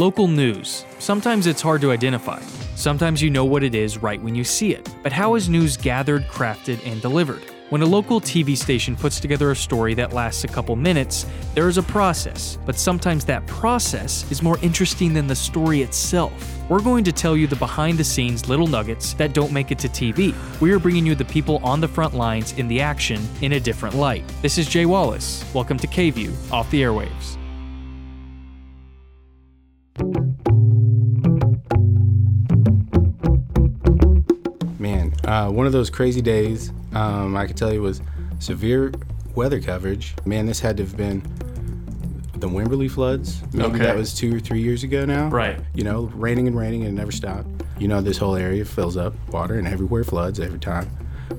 Local news. Sometimes it's hard to identify. Sometimes you know what it is right when you see it. But how is news gathered, crafted, and delivered? When a local TV station puts together a story that lasts a couple minutes, there is a process, but sometimes that process is more interesting than the story itself. We're going to tell you the behind the scenes little nuggets that don't make it to TV. We are bringing you the people on the front lines in the action in a different light. This is Jay Wallace. Welcome to KVUE off the airwaves. Uh, one of those crazy days, um, I can tell you, was severe weather coverage. Man, this had to have been the Wimberley floods. Maybe Okay. that was two or three years ago now. Right. You know, raining and raining and it never stopped. You know, this whole area fills up water and everywhere floods every time.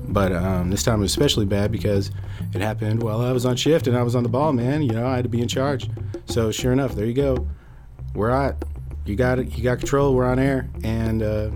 But um, this time was especially bad because it happened while I was on shift and I was on the ball, man. You know, I had to be in charge. So sure enough, there you go. We're at. You got it. You got control. We're on air, and uh,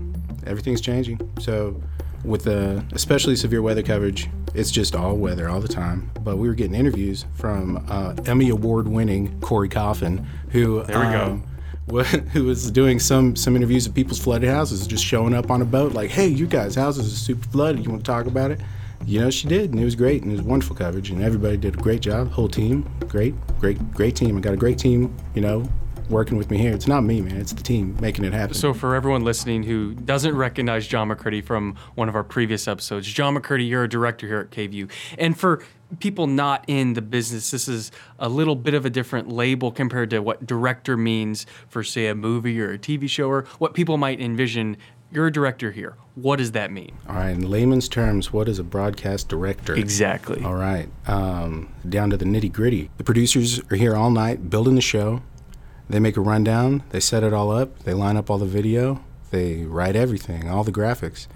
everything's changing. So with the especially severe weather coverage, it's just all weather all the time. But we were getting interviews from uh, Emmy Award-winning Corey Coffin, who There we go. um, wa- who was doing some some interviews of people's flooded houses, just showing up on a boat, like, "Hey, you guys' houses are super flooded. You want to talk about it?" You know, she did, and it was great, and it was wonderful coverage, and everybody did a great job. Whole team, great, great, great team. I got a great team, you know, working with me here. It's not me, man. It's the team making it happen. So, for everyone listening who doesn't recognize John McCurdy from one of our previous episodes, John McCurdy, you're a director here at KVUE. And for people not in the business, this is a little bit of a different label compared to what director means for, say, a movie or a TV show or what people might envision. You're a director here. What does that mean? All right, in layman's terms, what is a broadcast director? Exactly. All right, um, down to the nitty gritty. The producers are here all night building the show. They make a rundown, they set it all up, they line up all the video, they write everything, all the graphics,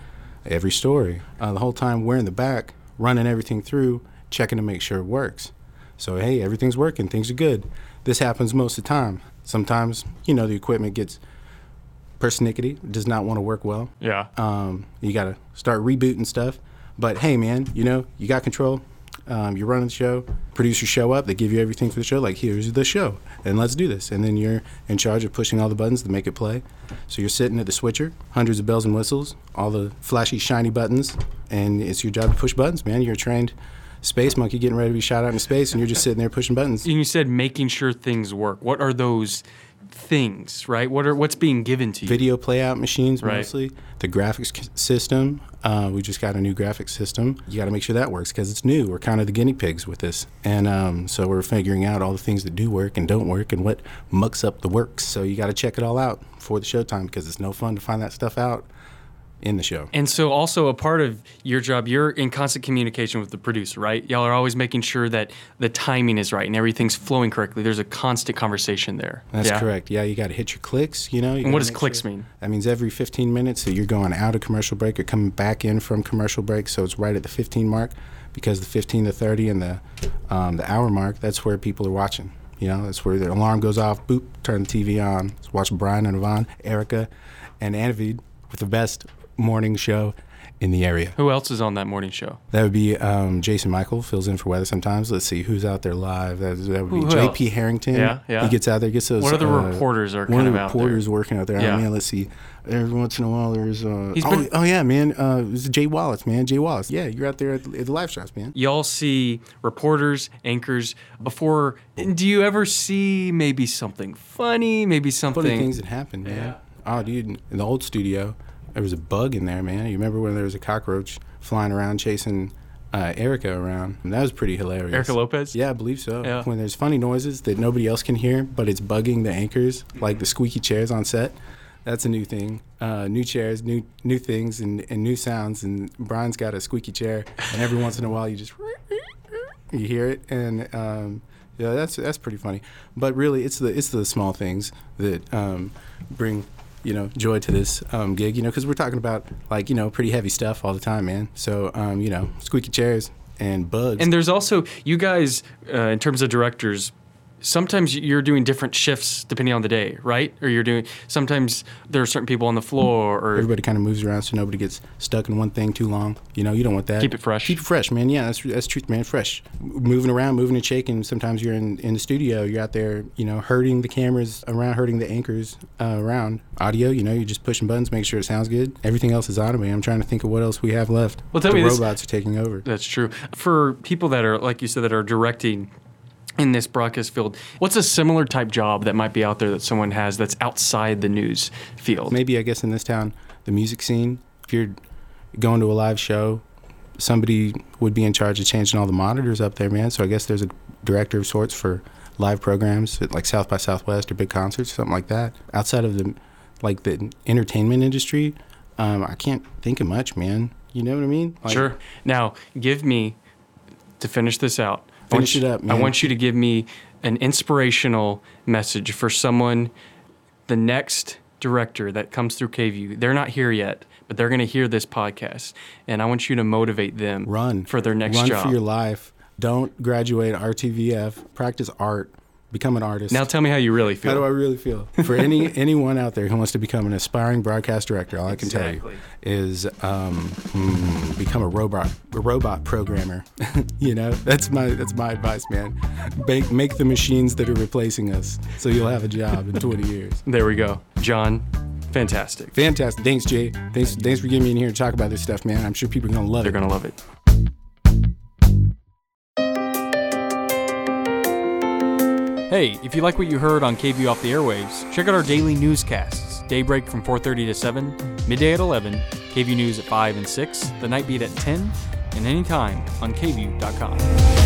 every story. Uh, the whole time we're in the back, running everything through, checking to make sure it works. So, hey, everything's working, things are good. This happens most of the time. Sometimes, you know, the equipment gets persnickety, does not want to work well. Yeah. Um, you got to start rebooting stuff. But hey, man, you know, you got control. Um, you're running the show. Producers show up. They give you everything for the show. Like, here's the show, and let's do this. And then you're in charge of pushing all the buttons to make it play. So you're sitting at the switcher, hundreds of bells and whistles, all the flashy, shiny buttons, and it's your job to push buttons, man. You're a trained space monkey getting ready to be shot out into space, and you're just sitting there pushing buttons. and you said making sure things work. What are those things, right? What are what's being given to you? video playout machines Right. mostly. The graphics system, uh, we just got a new graphics system. You got to make sure that works because it's new. We're kind of the guinea pigs with this, and um, so we're figuring out all the things that do work and don't work, and what mucks up the works. So you got to check it all out for the showtime because it's no fun to find that stuff out in the show. And so, also a part of your job, you're in constant communication with the producer, right? Y'all are always making sure that the timing is right and everything's flowing correctly. There's a constant conversation there. That's Yeah? correct. Yeah, you got to hit your clicks. You know. You And what does clicks sure- mean? That means every 15 minutes that you're going out of commercial break or coming back in from commercial break. So it's right at the 15 mark, because the 15 to 30 and the um, the hour mark, that's where people are watching. You know, that's where the alarm goes off. Boop, turn the TV on. Let's watch Brian and Yvonne, Erica, and Anavid with the best morning show in the area. Who else is on that morning show? That would be um, Jason Michael fills in for weather sometimes. Let's see who's out there live. That, that would be J.P. Harrington. Yeah, yeah. He gets out there, gets those. What other uh, reporters are one kind of of the out reporters working out there. Yeah. Oh man, let's see. Every once in a while, there's. Uh, He's oh, been- oh yeah, man. Uh, it's Jay Wallace, man. Jay Wallace. Yeah, you're out there at, the- at the live shots, man. Y'all see reporters, anchors before. Do you ever see maybe something funny? Maybe something. Funny things that happen, man. Yeah. Oh, dude, in the old studio, there was a bug in there, man. You remember when there was a cockroach flying around chasing uh, Erica around? And that was pretty hilarious. Erica Lopez? Yeah, I believe so. Yeah. When there's funny noises that nobody else can hear, but it's bugging the anchors, like the squeaky chairs on set. That's a new thing. Uh, new chairs, new new things, and, and new sounds. And Brian's got a squeaky chair, and every once in a while you just you hear it, and um, yeah, that's that's pretty funny. But really, it's the it's the small things that um, bring you know joy to this um, gig. You know, because we're talking about like you know pretty heavy stuff all the time, man. So um, you know, squeaky chairs and bugs. And there's also you guys, uh, in terms of directors, sometimes you're doing different shifts depending on the day, right? Or you're doing sometimes there are certain people on the floor or Everybody kind of moves around so nobody gets stuck in one thing too long. You know, you don't want that. Keep it fresh. Keep it fresh, man. Yeah, that's that's truth, man. Fresh. Moving around, moving and shaking. Sometimes you're in, in the studio. You're out there, you know, hurting the cameras around, hurting the anchors uh, around. Audio, you know, you're just pushing buttons, make sure it sounds good. Everything else is automated. I'm trying to think of what else we have left. Well, tell the me this- robots are taking over. That's true. For people that are like you said that are directing in this broadcast field, what's a similar type job that might be out there that someone has that's outside the news field? maybe I guess in this town, the music scene. If you're going to a live show, somebody would be in charge of changing all the monitors up there, man. So I guess there's a director of sorts for live programs at like South by Southwest or big concerts, something like that. Outside of the like the entertainment industry, um, I can't think of much, man. You know what I mean? Like, Sure. Now, give me to finish this out. I want Finish you- it up, I want you to give me an inspirational message for someone, the next director that comes through KVUE. They're not here yet, but they're going to hear this podcast, and I want you to motivate them. Run for their next Run job. for your life. Don't graduate RTVF. Practice art. Become an artist. Now, tell me how you really feel. How do I really feel? For any anyone out there who wants to become an aspiring broadcast director, all I can tell you is um, hmm, become a robot a robot programmer. you know, that's my that's my advice, man. Make make the machines that are replacing us, so you'll have a job in 20 years. There we go. John, fantastic. Fantastic. Thanks, Jay. Thanks thanks for getting me in here to talk about this stuff, man. I'm sure people are gonna love it. They're going to love it. Hey, if you like what you heard on KVUE off the airwaves, check out our daily newscasts. Daybreak from 4:30 to 7, midday at 11, KVUE News at 5 and 6, the night beat at 10, and anytime on KVUE.com.